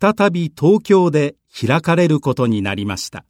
再び東京で開かれることになりました。